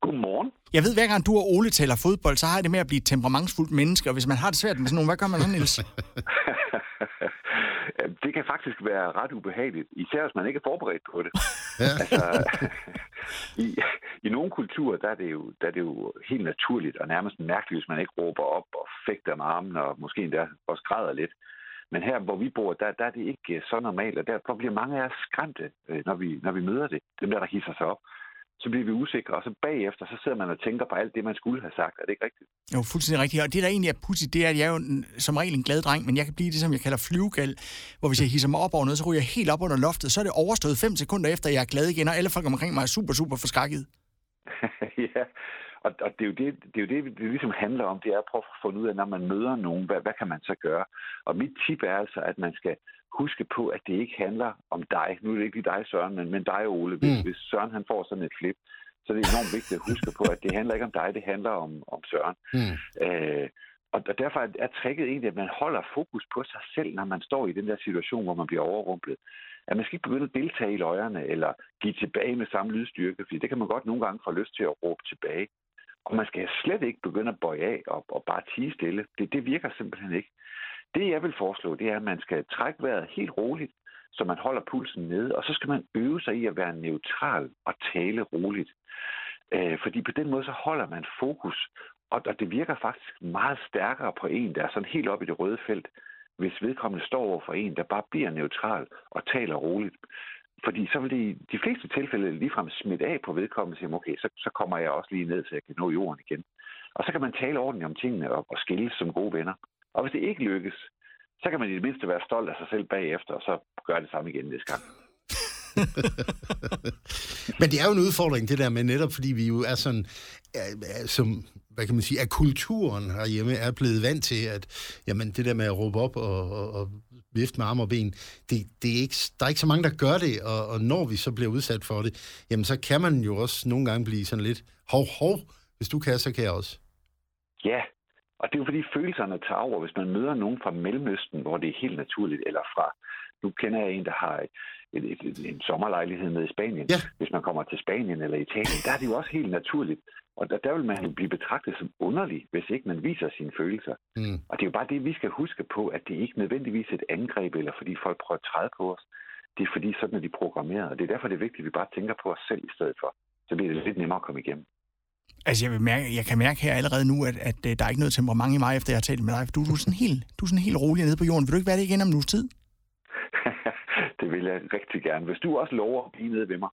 Godmorgen. Jeg ved, hver gang du og Ole taler fodbold, så har jeg det med at blive et temperamentsfuldt menneske, og hvis man har det svært med sådan nogen, hvad gør man så, Niels? det kan faktisk være ret ubehageligt, især hvis man ikke er forberedt på det. altså, i, I nogle kulturer, der er, det jo, der er det jo helt naturligt og nærmest mærkeligt, hvis man ikke råber op og fægter med armen og måske endda også græder lidt. Men her, hvor vi bor, der, der er det ikke så normalt, og derfor bliver mange af os skræmte, øh, når vi, når vi møder det. Dem der, der hisser sig op så bliver vi usikre, og så bagefter, så sidder man og tænker på alt det, man skulle have sagt. Er det ikke rigtigt? Jo, fuldstændig rigtigt. Og det, der egentlig er pudsigt, det er, at jeg er jo som regel en glad dreng, men jeg kan blive det, som jeg kalder flyvegal, hvor hvis jeg hisser mig op over noget, så ryger jeg helt op under loftet, så er det overstået fem sekunder efter, jeg er glad igen, og alle folk omkring mig er super, super forskrækket. ja, og, og det, er jo det, det er jo det, det ligesom handler om, det er at prøve at finde ud af, når man møder nogen, hvad, hvad kan man så gøre? Og mit tip er altså, at man skal huske på, at det ikke handler om dig. Nu er det ikke lige dig, Søren, men, men dig, Ole. Hvis, mm. hvis Søren han får sådan et flip, så det er enormt vigtigt at huske på, at det handler ikke om dig, det handler om, om Søren. Mm. Øh, og derfor er tricket egentlig, at man holder fokus på sig selv, når man står i den der situation, hvor man bliver overrumplet. At man skal ikke begynde at deltage i løjerne, eller give tilbage med samme lydstyrke, fordi det kan man godt nogle gange få lyst til at råbe tilbage. Og man skal slet ikke begynde at bøje af og, og bare tige stille. Det, det virker simpelthen ikke. Det, jeg vil foreslå, det er, at man skal trække vejret helt roligt, så man holder pulsen nede, og så skal man øve sig i at være neutral og tale roligt. Øh, fordi på den måde, så holder man fokus, og, og det virker faktisk meget stærkere på en, der er sådan helt oppe i det røde felt, hvis vedkommende står over for en, der bare bliver neutral og taler roligt. Fordi så vil de, de fleste tilfælde ligefrem smitte af på vedkommende og sige, okay, så, så kommer jeg også lige ned, så jeg kan nå jorden igen. Og så kan man tale ordentligt om tingene og, og skilles som gode venner. Og hvis det ikke lykkes, så kan man i det mindste være stolt af sig selv bagefter, og så gøre det samme igen næste gang. Men det er jo en udfordring, det der med netop, fordi vi jo er sådan, som, hvad kan man sige, at kulturen herhjemme er blevet vant til, at jamen, det der med at råbe op og, og, og vifte med arme og ben, det, det er ikke, der er ikke så mange, der gør det, og, og når vi så bliver udsat for det, jamen så kan man jo også nogle gange blive sådan lidt, hov, hov, hvis du kan, så kan jeg også. Ja, og det er jo fordi følelserne tager over, hvis man møder nogen fra Mellemøsten, hvor det er helt naturligt, eller fra, nu kender jeg en, der har et, et, en sommerlejlighed nede i Spanien. Ja. Hvis man kommer til Spanien eller Italien, der er det jo også helt naturligt. Og der, der vil man jo blive betragtet som underlig, hvis ikke man viser sine følelser. Mm. Og det er jo bare det, vi skal huske på, at det ikke nødvendigvis er et angreb, eller fordi folk prøver at træde på os. Det er fordi, sådan er de programmeret. Og det er derfor, det er vigtigt, at vi bare tænker på os selv i stedet for. Så bliver det lidt nemmere at komme igennem. Altså, jeg, vil mærke, jeg kan mærke her allerede nu, at, at, at der er ikke noget temperament i mig, efter jeg har talt med dig. Du, du, er sådan helt, du er sådan helt rolig nede på jorden. Vil du ikke være det igen om en uges tid? det vil jeg rigtig gerne. Hvis du også lover at blive nede ved mig,